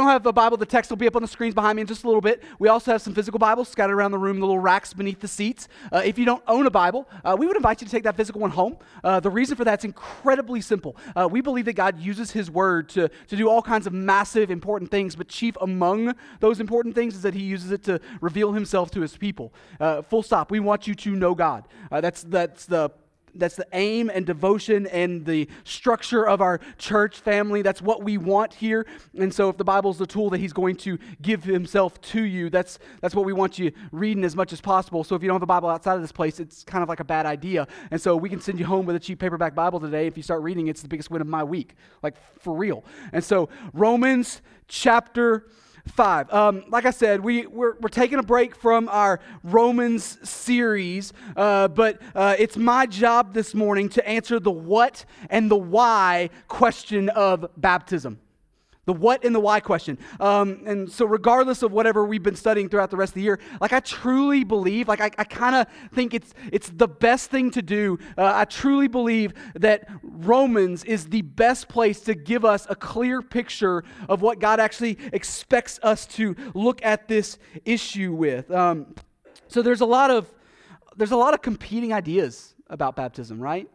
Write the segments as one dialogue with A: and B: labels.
A: don't have a Bible, the text will be up on the screens behind me in just a little bit. We also have some physical Bibles scattered around the room, the little racks beneath the seats. Uh, if you don't own a Bible, uh, we would invite you to take that physical one home. Uh, the reason for that's incredibly simple. Uh, we believe that God uses His Word to, to do all kinds of massive, important things, but chief among those important things is that He uses it to reveal Himself to His people. Uh, full stop. We want you to know God. Uh, that's, that's the that's the aim and devotion and the structure of our church family. That's what we want here. And so if the Bible's the tool that he's going to give himself to you, that's that's what we want you reading as much as possible. So if you don't have a Bible outside of this place, it's kind of like a bad idea. And so we can send you home with a cheap paperback Bible today. If you start reading, it's the biggest win of my week. Like for real. And so Romans chapter 5. Um, like I said, we, we're, we're taking a break from our Romans series, uh, but uh, it's my job this morning to answer the what and the why question of baptism. The what and the why question. Um, and so, regardless of whatever we've been studying throughout the rest of the year, like I truly believe, like I, I kind of think it's, it's the best thing to do. Uh, I truly believe that Romans is the best place to give us a clear picture of what God actually expects us to look at this issue with. Um, so, there's a lot of there's a lot of competing ideas about baptism, right?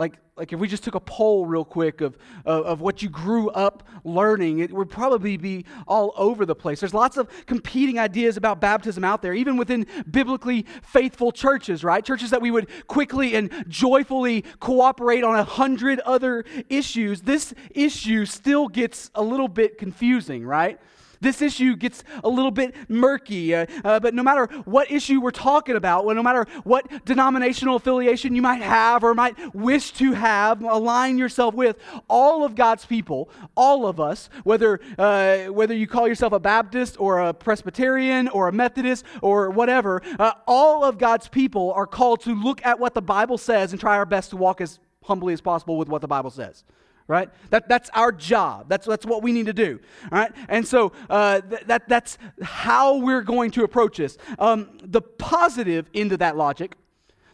A: Like, like if we just took a poll real quick of, of, of, what you grew up learning, it would probably be all over the place. There's lots of competing ideas about baptism out there, even within biblically faithful churches, right? Churches that we would quickly and joyfully cooperate on a hundred other issues. This issue still gets a little bit confusing, right? This issue gets a little bit murky. Uh, uh, but no matter what issue we're talking about, well, no matter what denominational affiliation you might have or might wish to have, align yourself with, all of God's people, all of us, whether, uh, whether you call yourself a Baptist or a Presbyterian or a Methodist or whatever, uh, all of God's people are called to look at what the Bible says and try our best to walk as humbly as possible with what the Bible says right? That, that's our job. That's, that's what we need to do, all right? And so uh, th- that, that's how we're going to approach this. Um, the positive end of that logic,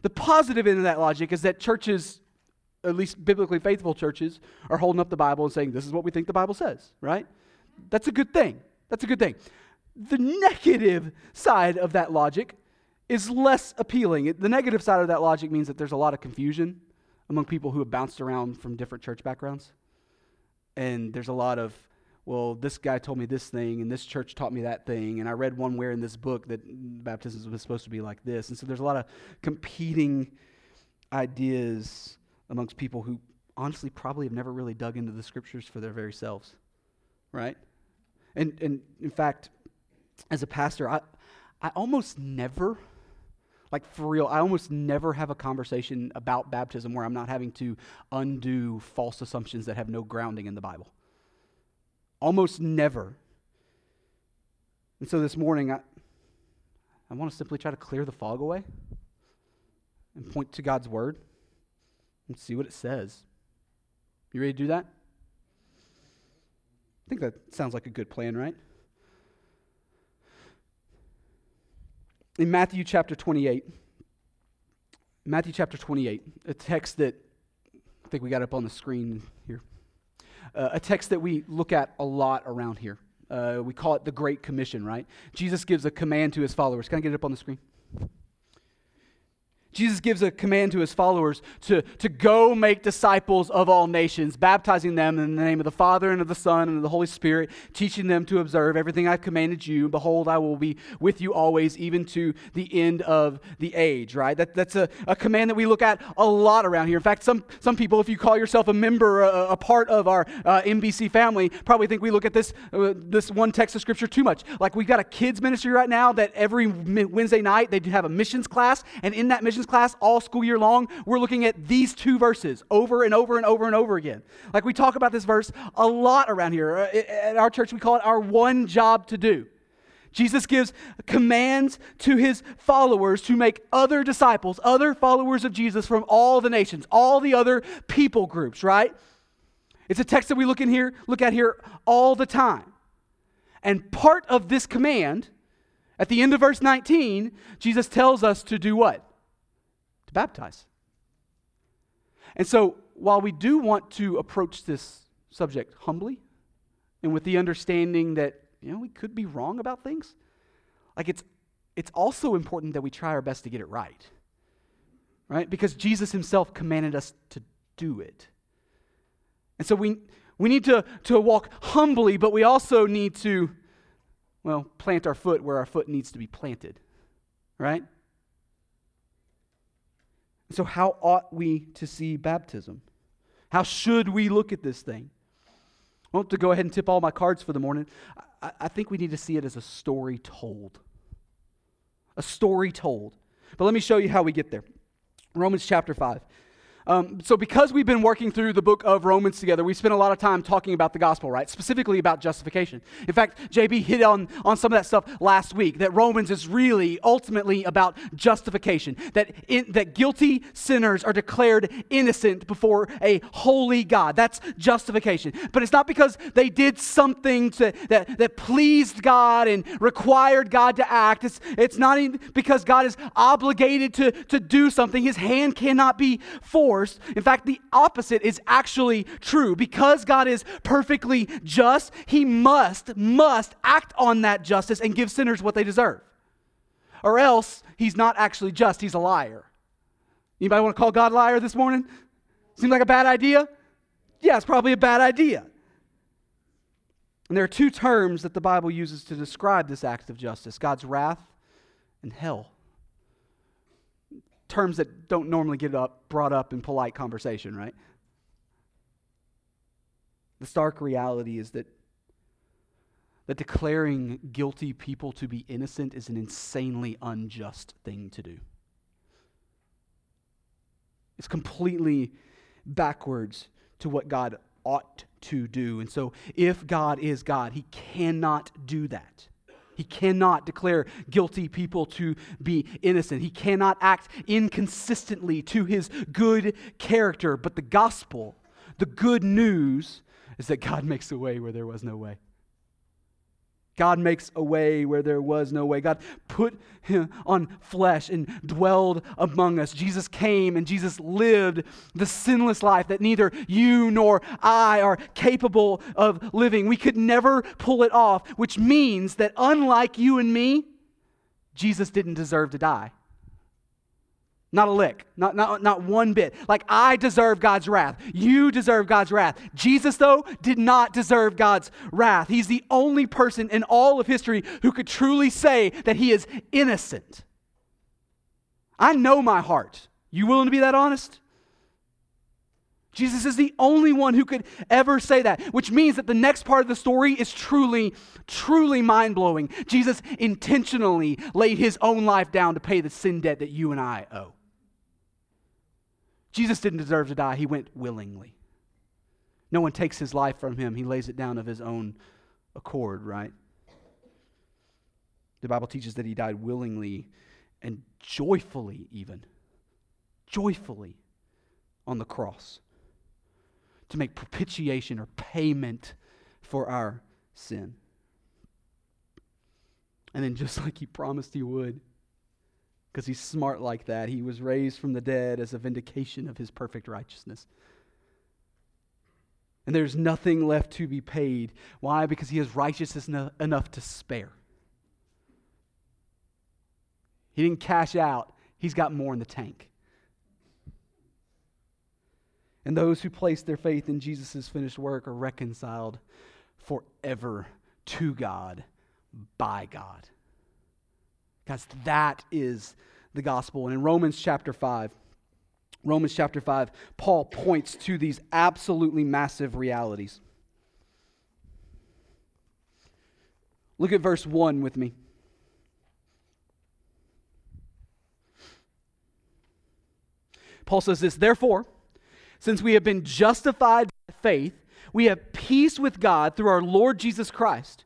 A: the positive end of that logic is that churches, at least biblically faithful churches, are holding up the Bible and saying, this is what we think the Bible says, right? That's a good thing. That's a good thing. The negative side of that logic is less appealing. The negative side of that logic means that there's a lot of confusion among people who have bounced around from different church backgrounds. And there's a lot of, well, this guy told me this thing, and this church taught me that thing, and I read one where in this book that baptism was supposed to be like this. And so there's a lot of competing ideas amongst people who honestly probably have never really dug into the scriptures for their very selves, right? And, and in fact, as a pastor, I, I almost never like, for real, I almost never have a conversation about baptism where I'm not having to undo false assumptions that have no grounding in the Bible. Almost never. And so this morning, I, I want to simply try to clear the fog away and point to God's Word and see what it says. You ready to do that? I think that sounds like a good plan, right? In Matthew chapter 28, Matthew chapter 28, a text that I think we got up on the screen here, uh, a text that we look at a lot around here. Uh, we call it the Great Commission, right? Jesus gives a command to his followers. Can I get it up on the screen? Jesus gives a command to his followers to, to go make disciples of all nations, baptizing them in the name of the Father and of the Son and of the Holy Spirit, teaching them to observe everything I've commanded you. Behold, I will be with you always, even to the end of the age, right? That, that's a, a command that we look at a lot around here. In fact, some, some people, if you call yourself a member, a, a part of our uh, family, probably think we look at this, uh, this one text of Scripture too much. Like we've got a kids ministry right now that every Wednesday night they have a missions class, and in that missions class all school year long, we're looking at these two verses over and over and over and over again. Like we talk about this verse a lot around here. Uh, at our church, we call it our one job to do. Jesus gives commands to his followers to make other disciples, other followers of Jesus from all the nations, all the other people groups, right? It's a text that we look in here, look at here all the time. And part of this command, at the end of verse 19, Jesus tells us to do what? Baptize. And so, while we do want to approach this subject humbly and with the understanding that, you know, we could be wrong about things. Like it's it's also important that we try our best to get it right. Right? Because Jesus himself commanded us to do it. And so we we need to, to walk humbly, but we also need to, well, plant our foot where our foot needs to be planted. Right? So, how ought we to see baptism? How should we look at this thing? I want to go ahead and tip all my cards for the morning. I, I think we need to see it as a story told. A story told. But let me show you how we get there. Romans chapter 5. Um, so, because we've been working through the book of Romans together, we spent a lot of time talking about the gospel, right? Specifically about justification. In fact, JB hit on, on some of that stuff last week that Romans is really ultimately about justification, that, in, that guilty sinners are declared innocent before a holy God. That's justification. But it's not because they did something to, that, that pleased God and required God to act. It's, it's not even because God is obligated to, to do something, His hand cannot be forced In fact, the opposite is actually true. Because God is perfectly just, he must, must act on that justice and give sinners what they deserve. Or else he's not actually just, he's a liar. Anybody want to call God a liar this morning? Seems like a bad idea? Yeah, it's probably a bad idea. And there are two terms that the Bible uses to describe this act of justice God's wrath and hell terms that don't normally get up, brought up in polite conversation, right? The stark reality is that, that declaring guilty people to be innocent is an insanely unjust thing to do. It's completely backwards to what God ought to do. And so, if God is God, He cannot do that. He cannot declare guilty people to be innocent. He cannot act inconsistently to his good character. But the gospel, the good news, is that God makes a way where there was no way. God makes a way where there was no way. God put on flesh and dwelled among us. Jesus came and Jesus lived the sinless life that neither you nor I are capable of living. We could never pull it off, which means that unlike you and me, Jesus didn't deserve to die. Not a lick. Not, not, not one bit. Like, I deserve God's wrath. You deserve God's wrath. Jesus, though, did not deserve God's wrath. He's the only person in all of history who could truly say that he is innocent. I know my heart. You willing to be that honest? Jesus is the only one who could ever say that, which means that the next part of the story is truly, truly mind blowing. Jesus intentionally laid his own life down to pay the sin debt that you and I owe. Jesus didn't deserve to die, he went willingly. No one takes his life from him, he lays it down of his own accord, right? The Bible teaches that he died willingly and joyfully, even. Joyfully on the cross to make propitiation or payment for our sin. And then, just like he promised he would, because he's smart like that. He was raised from the dead as a vindication of his perfect righteousness. And there's nothing left to be paid. Why? Because he has righteousness enough to spare. He didn't cash out, he's got more in the tank. And those who place their faith in Jesus' finished work are reconciled forever to God by God. Guys, that is the gospel. And in Romans chapter 5, Romans chapter 5, Paul points to these absolutely massive realities. Look at verse 1 with me. Paul says this Therefore, since we have been justified by faith, we have peace with God through our Lord Jesus Christ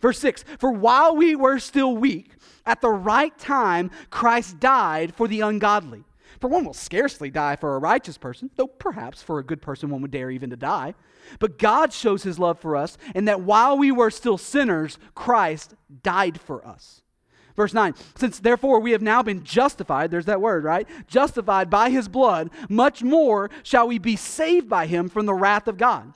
A: Verse 6 For while we were still weak, at the right time, Christ died for the ungodly. For one will scarcely die for a righteous person, though perhaps for a good person one would dare even to die. But God shows his love for us in that while we were still sinners, Christ died for us. Verse 9, since therefore we have now been justified, there's that word, right? Justified by his blood, much more shall we be saved by him from the wrath of God.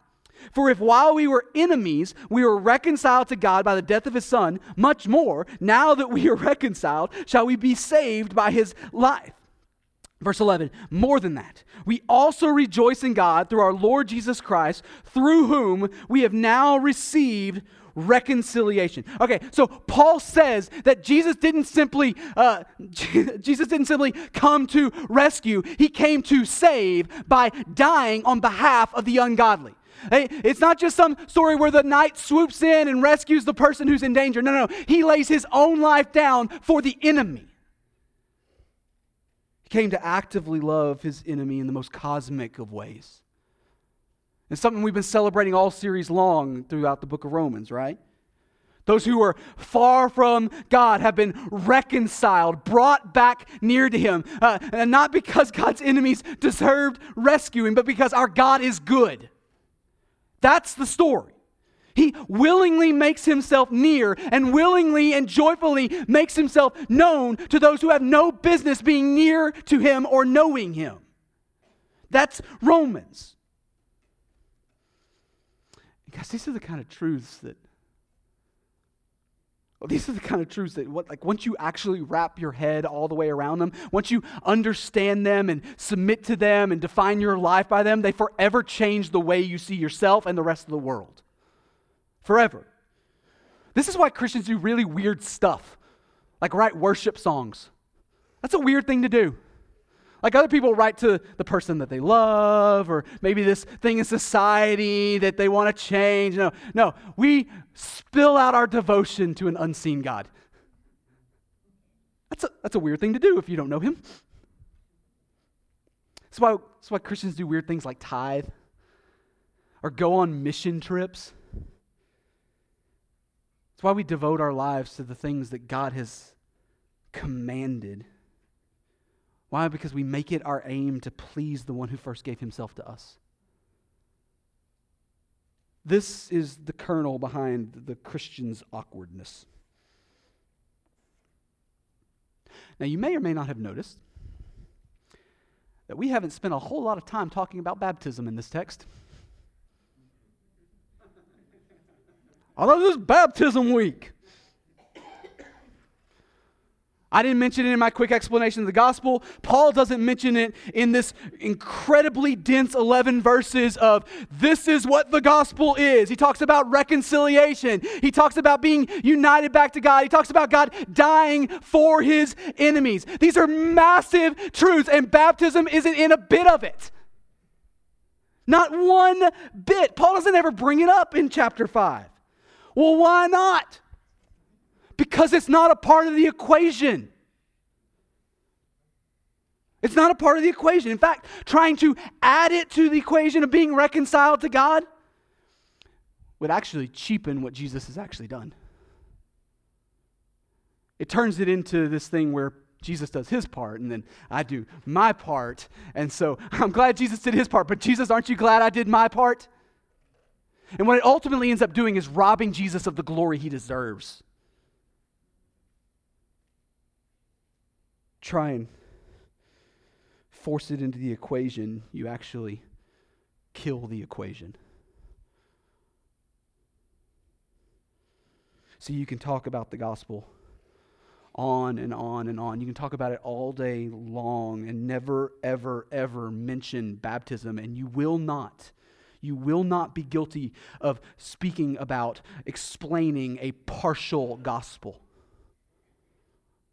A: For if while we were enemies, we were reconciled to God by the death of his Son, much more, now that we are reconciled, shall we be saved by his life. Verse 11, more than that, we also rejoice in God through our Lord Jesus Christ, through whom we have now received reconciliation. Okay, so Paul says that Jesus didn't simply uh, Jesus didn't simply come to rescue; he came to save by dying on behalf of the ungodly. It's not just some story where the knight swoops in and rescues the person who's in danger. No, no, no. He lays his own life down for the enemy. He came to actively love his enemy in the most cosmic of ways. It's something we've been celebrating all series long throughout the book of Romans, right? Those who were far from God have been reconciled, brought back near to Him. Uh, and not because God's enemies deserved rescuing, but because our God is good. That's the story. He willingly makes himself near and willingly and joyfully makes himself known to those who have no business being near to him or knowing him. That's Romans. Guys, these are the kind of truths that well, these are the kind of truths that what, like once you actually wrap your head all the way around them, once you understand them and submit to them and define your life by them, they forever change the way you see yourself and the rest of the world. Forever. This is why Christians do really weird stuff, like write worship songs. That's a weird thing to do. Like other people write to the person that they love, or maybe this thing in society that they want to change. No, no, we spill out our devotion to an unseen God. That's a, that's a weird thing to do if you don't know Him. That's why, that's why Christians do weird things like tithe or go on mission trips. That's why we devote our lives to the things that God has commanded. Why? Because we make it our aim to please the one who first gave himself to us. This is the kernel behind the Christian's awkwardness. Now, you may or may not have noticed that we haven't spent a whole lot of time talking about baptism in this text. Although this is baptism week. I didn't mention it in my quick explanation of the gospel. Paul doesn't mention it in this incredibly dense 11 verses of this is what the gospel is. He talks about reconciliation. He talks about being united back to God. He talks about God dying for his enemies. These are massive truths, and baptism isn't in a bit of it. Not one bit. Paul doesn't ever bring it up in chapter 5. Well, why not? Because it's not a part of the equation. It's not a part of the equation. In fact, trying to add it to the equation of being reconciled to God would actually cheapen what Jesus has actually done. It turns it into this thing where Jesus does his part and then I do my part. And so I'm glad Jesus did his part, but Jesus, aren't you glad I did my part? And what it ultimately ends up doing is robbing Jesus of the glory he deserves. Try and force it into the equation, you actually kill the equation. So you can talk about the gospel on and on and on. You can talk about it all day long and never, ever, ever mention baptism, and you will not. You will not be guilty of speaking about, explaining a partial gospel.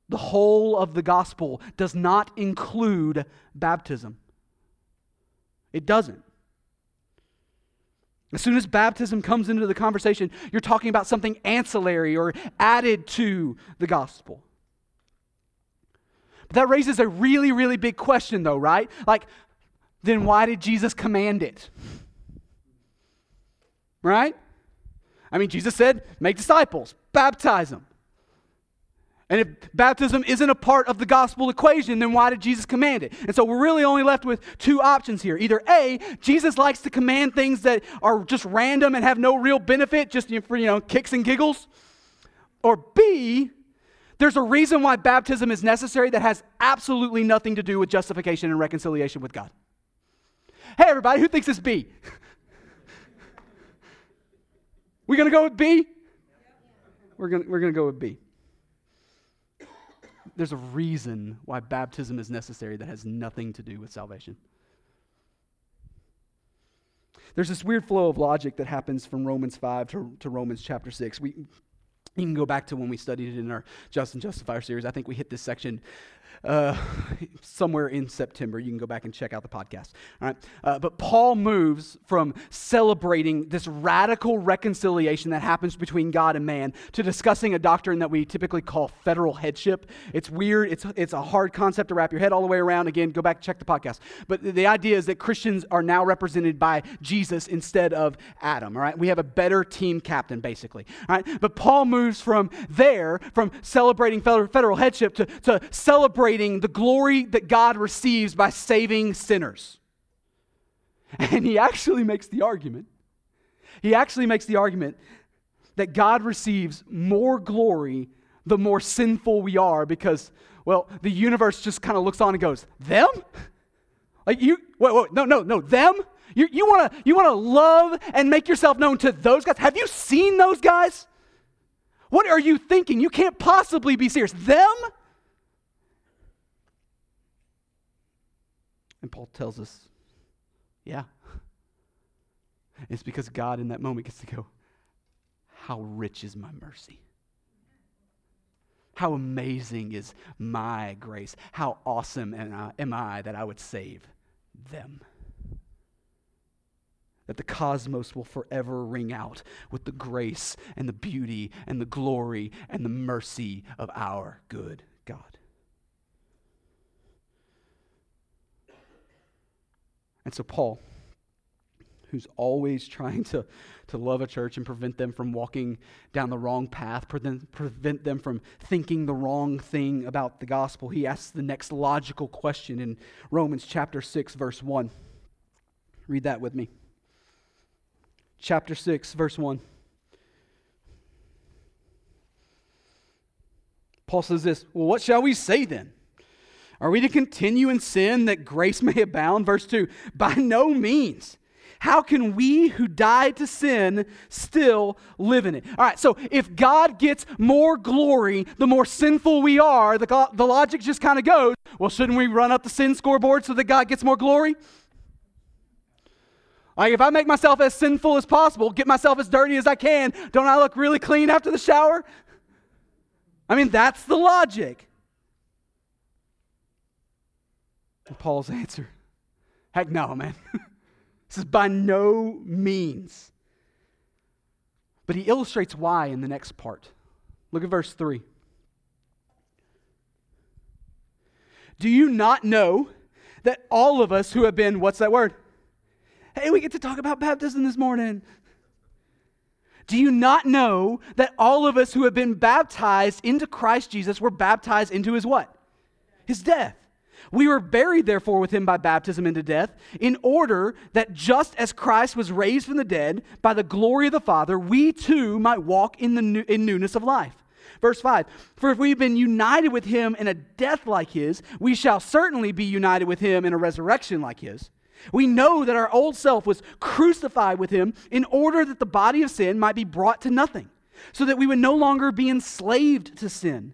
A: The whole of the gospel does not include baptism. It doesn't. As soon as baptism comes into the conversation, you're talking about something ancillary or added to the gospel. But that raises a really, really big question, though, right? Like, then why did Jesus command it? Right? I mean, Jesus said, make disciples, baptize them. And if baptism isn't a part of the gospel equation, then why did Jesus command it? And so we're really only left with two options here. Either A, Jesus likes to command things that are just random and have no real benefit, just for, you know, kicks and giggles. Or B, there's a reason why baptism is necessary that has absolutely nothing to do with justification and reconciliation with God. Hey, everybody, who thinks it's B? we going to go with B? We're going we're going to go with B there's a reason why baptism is necessary that has nothing to do with salvation. There's this weird flow of logic that happens from Romans 5 to, to Romans chapter 6. We, you can go back to when we studied it in our Just and Justifier series. I think we hit this section uh, somewhere in September. You can go back and check out the podcast. All right. Uh, but Paul moves from celebrating this radical reconciliation that happens between God and man to discussing a doctrine that we typically call federal headship. It's weird. It's, it's a hard concept to wrap your head all the way around. Again, go back and check the podcast. But the idea is that Christians are now represented by Jesus instead of Adam. All right. We have a better team captain, basically. All right. But Paul moves from there, from celebrating federal, headship to, to celebrating celebrating the glory that God receives by saving sinners. And he actually makes the argument. He actually makes the argument that God receives more glory the more sinful we are because, well, the universe just kind of looks on and goes, Them? Like you, wait, wait, no, no, no, them? You, you want to you wanna love and make yourself known to those guys? Have you seen those guys? What are you thinking? You can't possibly be serious. Them? And Paul tells us, yeah. It's because God in that moment gets to go, How rich is my mercy? How amazing is my grace? How awesome am I, am I that I would save them? That the cosmos will forever ring out with the grace and the beauty and the glory and the mercy of our good God. And so, Paul, who's always trying to, to love a church and prevent them from walking down the wrong path, prevent, prevent them from thinking the wrong thing about the gospel, he asks the next logical question in Romans chapter 6, verse 1. Read that with me. Chapter 6, verse 1. Paul says this Well, what shall we say then? Are we to continue in sin that grace may abound? Verse 2 By no means. How can we who died to sin still live in it? All right, so if God gets more glory the more sinful we are, the, the logic just kind of goes well, shouldn't we run up the sin scoreboard so that God gets more glory? Like, if I make myself as sinful as possible, get myself as dirty as I can, don't I look really clean after the shower? I mean, that's the logic. And Paul's answer heck no, man. this is by no means. But he illustrates why in the next part. Look at verse 3. Do you not know that all of us who have been, what's that word? Hey, we get to talk about baptism this morning. Do you not know that all of us who have been baptized into Christ Jesus were baptized into his what? His death. We were buried, therefore, with him by baptism into death, in order that just as Christ was raised from the dead by the glory of the Father, we too might walk in, the new, in newness of life. Verse 5 For if we've been united with him in a death like his, we shall certainly be united with him in a resurrection like his. We know that our old self was crucified with him in order that the body of sin might be brought to nothing, so that we would no longer be enslaved to sin.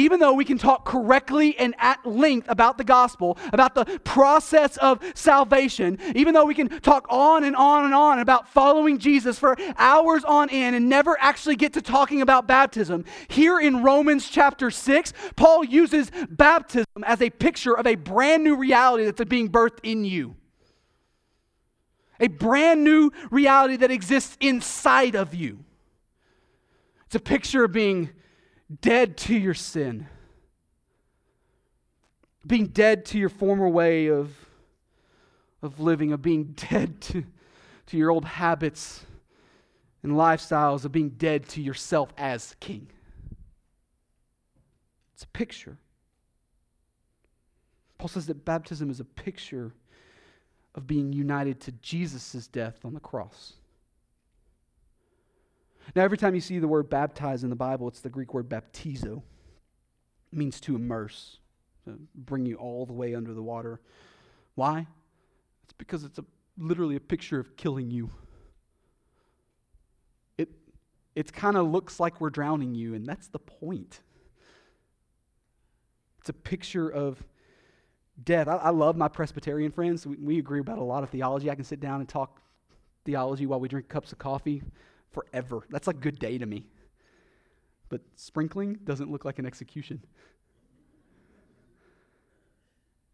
A: even though we can talk correctly and at length about the gospel, about the process of salvation, even though we can talk on and on and on about following Jesus for hours on end and never actually get to talking about baptism, here in Romans chapter 6, Paul uses baptism as a picture of a brand new reality that's being birthed in you. A brand new reality that exists inside of you. It's a picture of being dead to your sin, being dead to your former way of, of living, of being dead to, to your old habits and lifestyles, of being dead to yourself as king. It's a picture. Paul says that baptism is a picture of being united to Jesus' death on the cross. Now, every time you see the word baptize in the Bible, it's the Greek word baptizo. It means to immerse, to bring you all the way under the water. Why? It's because it's a, literally a picture of killing you. It it kind of looks like we're drowning you, and that's the point. It's a picture of death. I, I love my Presbyterian friends. We, we agree about a lot of theology. I can sit down and talk theology while we drink cups of coffee forever. That's a good day to me. But sprinkling doesn't look like an execution.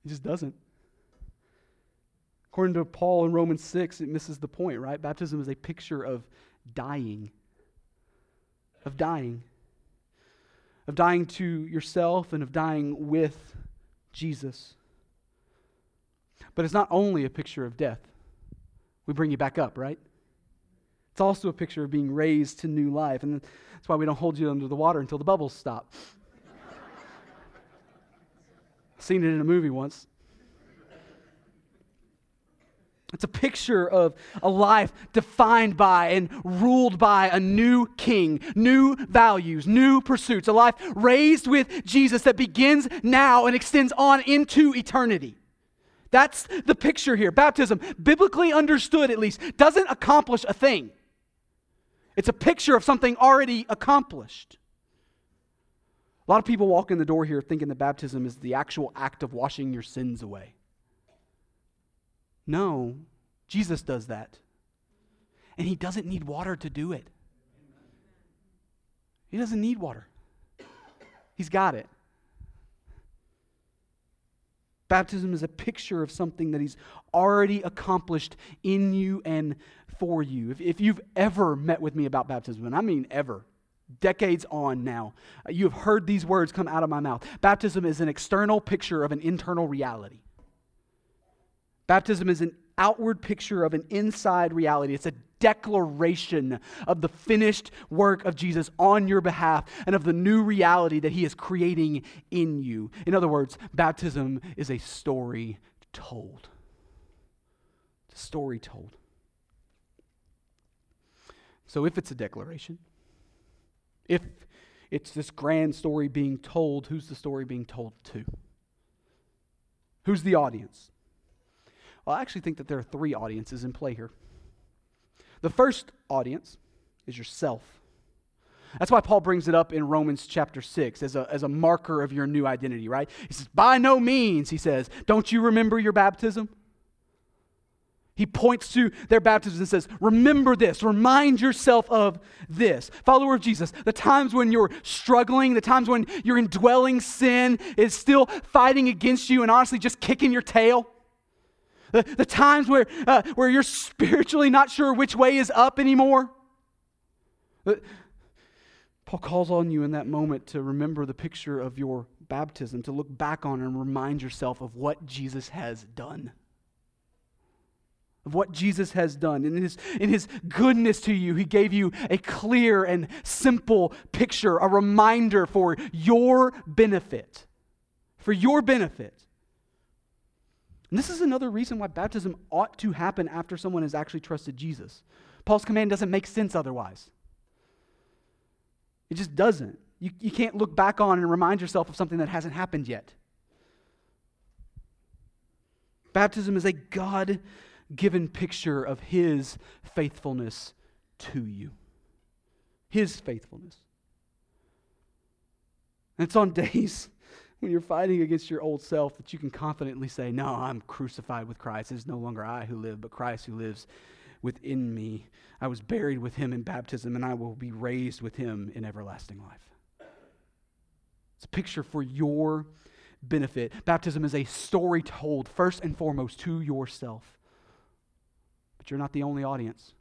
A: It just doesn't. According to Paul in Romans 6, it misses the point, right? Baptism is a picture of dying. Of dying. Of dying to yourself and of dying with Jesus. But it's not only a picture of death. We bring you back up, right? It's also a picture of being raised to new life. And that's why we don't hold you under the water until the bubbles stop. Seen it in a movie once. It's a picture of a life defined by and ruled by a new king, new values, new pursuits, a life raised with Jesus that begins now and extends on into eternity. That's the picture here. Baptism, biblically understood at least, doesn't accomplish a thing. It's a picture of something already accomplished. A lot of people walk in the door here thinking that baptism is the actual act of washing your sins away. No, Jesus does that. And he doesn't need water to do it. He doesn't need water, he's got it. Baptism is a picture of something that he's already accomplished in you and for you. If, if you've ever met with me about baptism, and I mean ever, decades on now, you have heard these words come out of my mouth. Baptism is an external picture of an internal reality. Baptism is an outward picture of an inside reality. It's a declaration of the finished work of Jesus on your behalf and of the new reality that he is creating in you. In other words, baptism is a story told. It's a story told. So if it's a declaration, if it's this grand story being told, who's the story being told to? Who's the audience? Well, I actually think that there are three audiences in play here. The first audience is yourself. That's why Paul brings it up in Romans chapter 6 as a, as a marker of your new identity, right? He says, By no means, he says, don't you remember your baptism? He points to their baptism and says, Remember this, remind yourself of this. Follower of Jesus, the times when you're struggling, the times when your indwelling sin is still fighting against you and honestly just kicking your tail. The, the times where, uh, where you're spiritually not sure which way is up anymore. Uh, Paul calls on you in that moment to remember the picture of your baptism, to look back on and remind yourself of what Jesus has done of what Jesus has done. In his, in his goodness to you, he gave you a clear and simple picture, a reminder for your benefit. For your benefit. And this is another reason why baptism ought to happen after someone has actually trusted Jesus. Paul's command doesn't make sense otherwise. It just doesn't. You, you can't look back on and remind yourself of something that hasn't happened yet. Baptism is a God given picture of his faithfulness to you. His faithfulness. And it's on days when you're fighting against your old self that you can confidently say, No, I'm crucified with Christ. It is no longer I who live, but Christ who lives within me. I was buried with him in baptism, and I will be raised with him in everlasting life. It's a picture for your benefit. Baptism is a story told first and foremost to yourself. But you're not the only audience.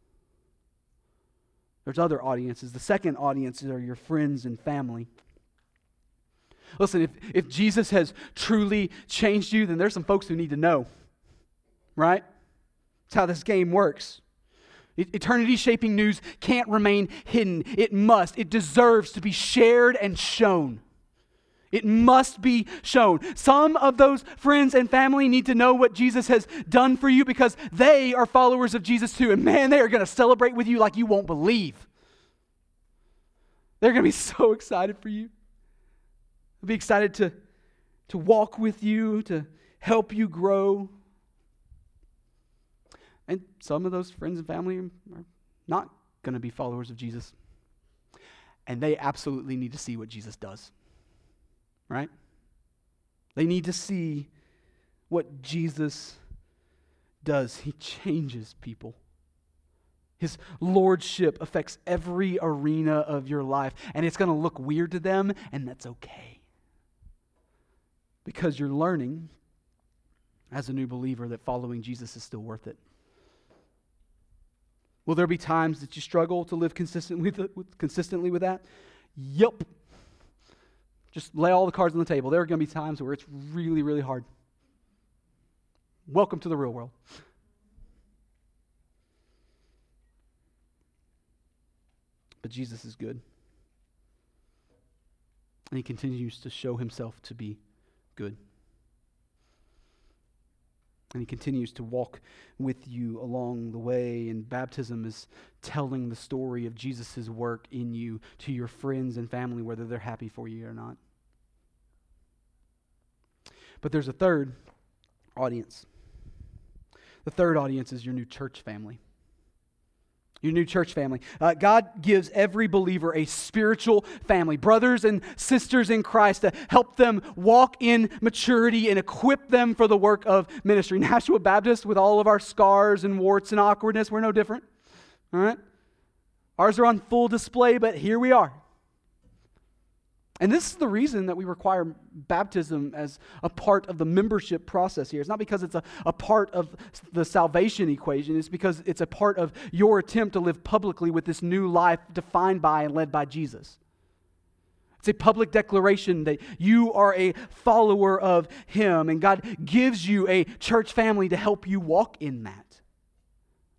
A: There's other audiences. The second audiences are your friends and family. Listen, if, if Jesus has truly changed you, then there's some folks who need to know, right? That's how this game works. Eternity shaping news can't remain hidden. It must, it deserves to be shared and shown. It must be shown. Some of those friends and family need to know what Jesus has done for you because they are followers of Jesus too. And man, they are going to celebrate with you like you won't believe. They're going to be so excited for you. They'll be excited to, to walk with you, to help you grow. And some of those friends and family are not going to be followers of Jesus. And they absolutely need to see what Jesus does. Right? They need to see what Jesus does. He changes people. His lordship affects every arena of your life, and it's going to look weird to them, and that's okay. Because you're learning as a new believer that following Jesus is still worth it. Will there be times that you struggle to live consistently with, consistently with that? Yep. Just lay all the cards on the table. There are going to be times where it's really, really hard. Welcome to the real world. But Jesus is good. And he continues to show himself to be good. And he continues to walk with you along the way. And baptism is telling the story of Jesus' work in you to your friends and family, whether they're happy for you or not. But there's a third audience. The third audience is your new church family your new church family. Uh, God gives every believer a spiritual family, brothers and sisters in Christ, to help them walk in maturity and equip them for the work of ministry. Nashua Baptist, with all of our scars and warts and awkwardness, we're no different. All right? Ours are on full display, but here we are. And this is the reason that we require baptism as a part of the membership process here. It's not because it's a, a part of the salvation equation, it's because it's a part of your attempt to live publicly with this new life defined by and led by Jesus. It's a public declaration that you are a follower of Him, and God gives you a church family to help you walk in that.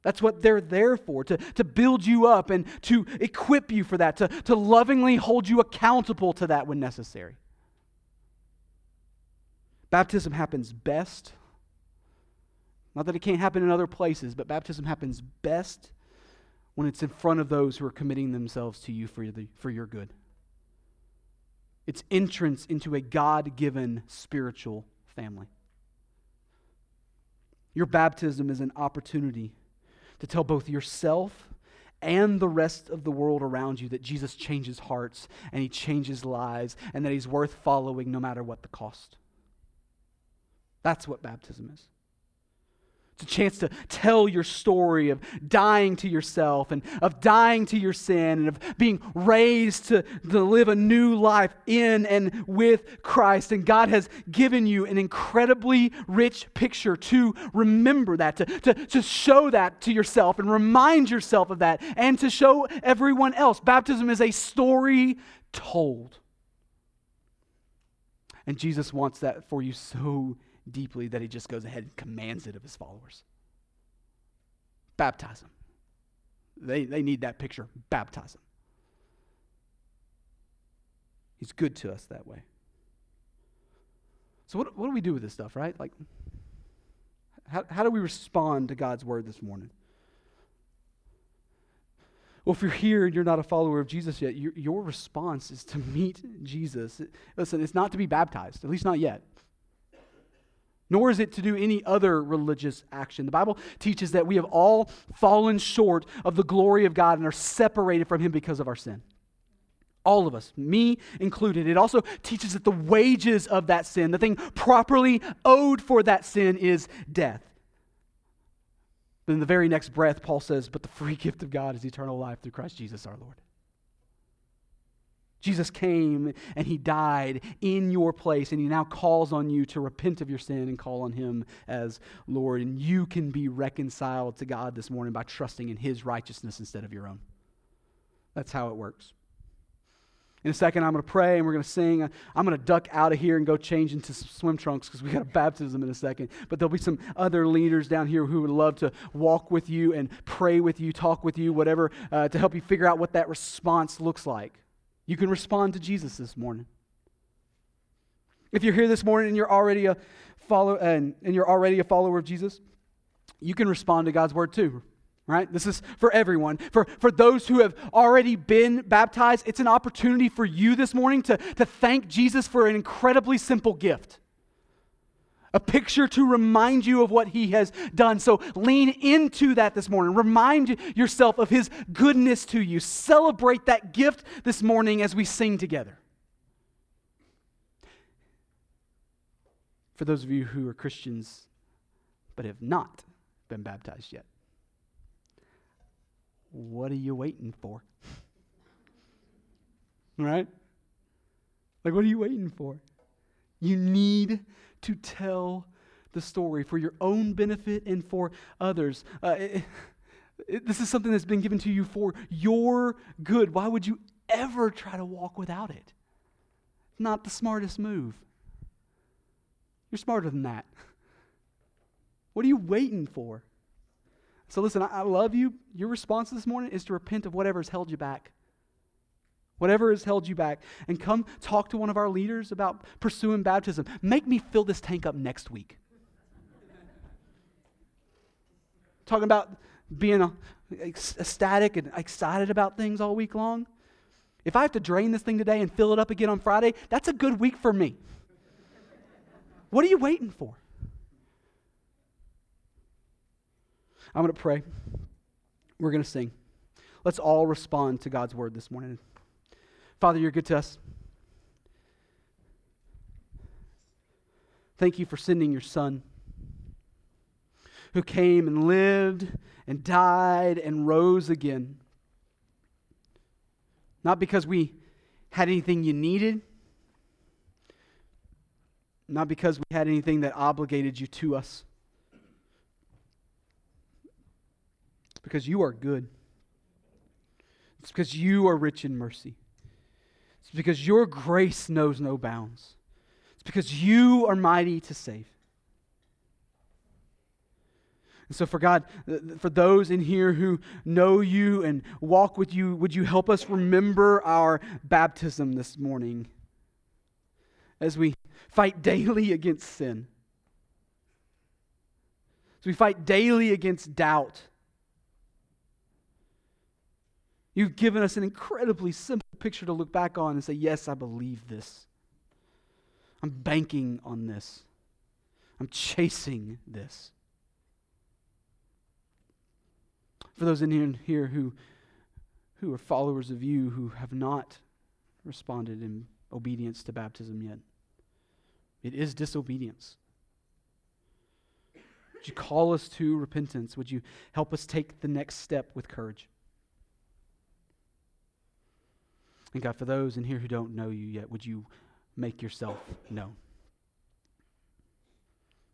A: That's what they're there for, to, to build you up and to equip you for that, to, to lovingly hold you accountable to that when necessary. Baptism happens best. Not that it can't happen in other places, but baptism happens best when it's in front of those who are committing themselves to you for, the, for your good. It's entrance into a God given spiritual family. Your baptism is an opportunity to tell both yourself and the rest of the world around you that Jesus changes hearts and he changes lives and that he's worth following no matter what the cost. That's what baptism is. It's a chance to tell your story of dying to yourself and of dying to your sin and of being raised to, to live a new life in and with Christ. And God has given you an incredibly rich picture to remember that, to, to, to show that to yourself and remind yourself of that, and to show everyone else. Baptism is a story told. And Jesus wants that for you so deeply that he just goes ahead and commands it of his followers. Baptize them. They, they need that picture. Baptize them. He's good to us that way. So, what, what do we do with this stuff, right? Like, how, how do we respond to God's word this morning? Well, if you're here and you're not a follower of Jesus yet, your, your response is to meet Jesus. Listen, it's not to be baptized, at least not yet nor is it to do any other religious action. The Bible teaches that we have all fallen short of the glory of God and are separated from Him because of our sin. All of us, me included. It also teaches that the wages of that sin, the thing properly owed for that sin, is death. But in the very next breath, Paul says, But the free gift of God is eternal life through Christ Jesus our Lord. Jesus came and he died in your place, and he now calls on you to repent of your sin and call on him as Lord. And you can be reconciled to God this morning by trusting in his righteousness instead of your own. That's how it works. In a second, I'm going to pray and we're going to sing. I'm going to duck out of here and go change into swim trunks because we got a baptism in a second. But there'll be some other leaders down here who would love to walk with you and pray with you, talk with you, whatever, uh, to help you figure out what that response looks like. You can respond to Jesus this morning. If you're here this morning and you're already a follow and, and you're already a follower of Jesus, you can respond to God's word too. Right? This is for everyone. For, for those who have already been baptized, it's an opportunity for you this morning to, to thank Jesus for an incredibly simple gift a picture to remind you of what he has done. So lean into that this morning. Remind yourself of his goodness to you. Celebrate that gift this morning as we sing together. For those of you who are Christians but have not been baptized yet, what are you waiting for? right? Like, what are you waiting for? You need to tell the story for your own benefit and for others. Uh, it, it, this is something that's been given to you for your good. Why would you ever try to walk without it? It's not the smartest move. You're smarter than that. What are you waiting for? So, listen, I, I love you. Your response this morning is to repent of whatever has held you back whatever has held you back, and come talk to one of our leaders about pursuing baptism. Make me fill this tank up next week. Talking about being uh, ecstatic and excited about things all week long. If I have to drain this thing today and fill it up again on Friday, that's a good week for me. What are you waiting for? I'm going to pray. We're going to sing. Let's all respond to God's word this morning. Father, you're good to us. Thank you for sending your son who came and lived and died and rose again. Not because we had anything you needed, not because we had anything that obligated you to us. It's because you are good. It's because you are rich in mercy. Because your grace knows no bounds. It's because you are mighty to save. And so, for God, for those in here who know you and walk with you, would you help us remember our baptism this morning as we fight daily against sin? As we fight daily against doubt You've given us an incredibly simple picture to look back on and say, Yes, I believe this. I'm banking on this. I'm chasing this. For those in here, who, who are followers of you who have not responded in obedience to baptism yet, it is disobedience. Would you call us to repentance? Would you help us take the next step with courage? And God, for those in here who don't know you yet, would you make yourself known?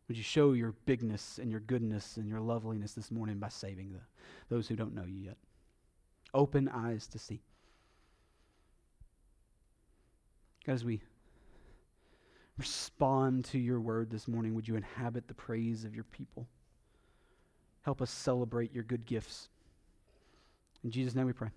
A: Would you show your bigness and your goodness and your loveliness this morning by saving the, those who don't know you yet? Open eyes to see. God, as we respond to your word this morning, would you inhabit the praise of your people? Help us celebrate your good gifts. In Jesus' name we pray.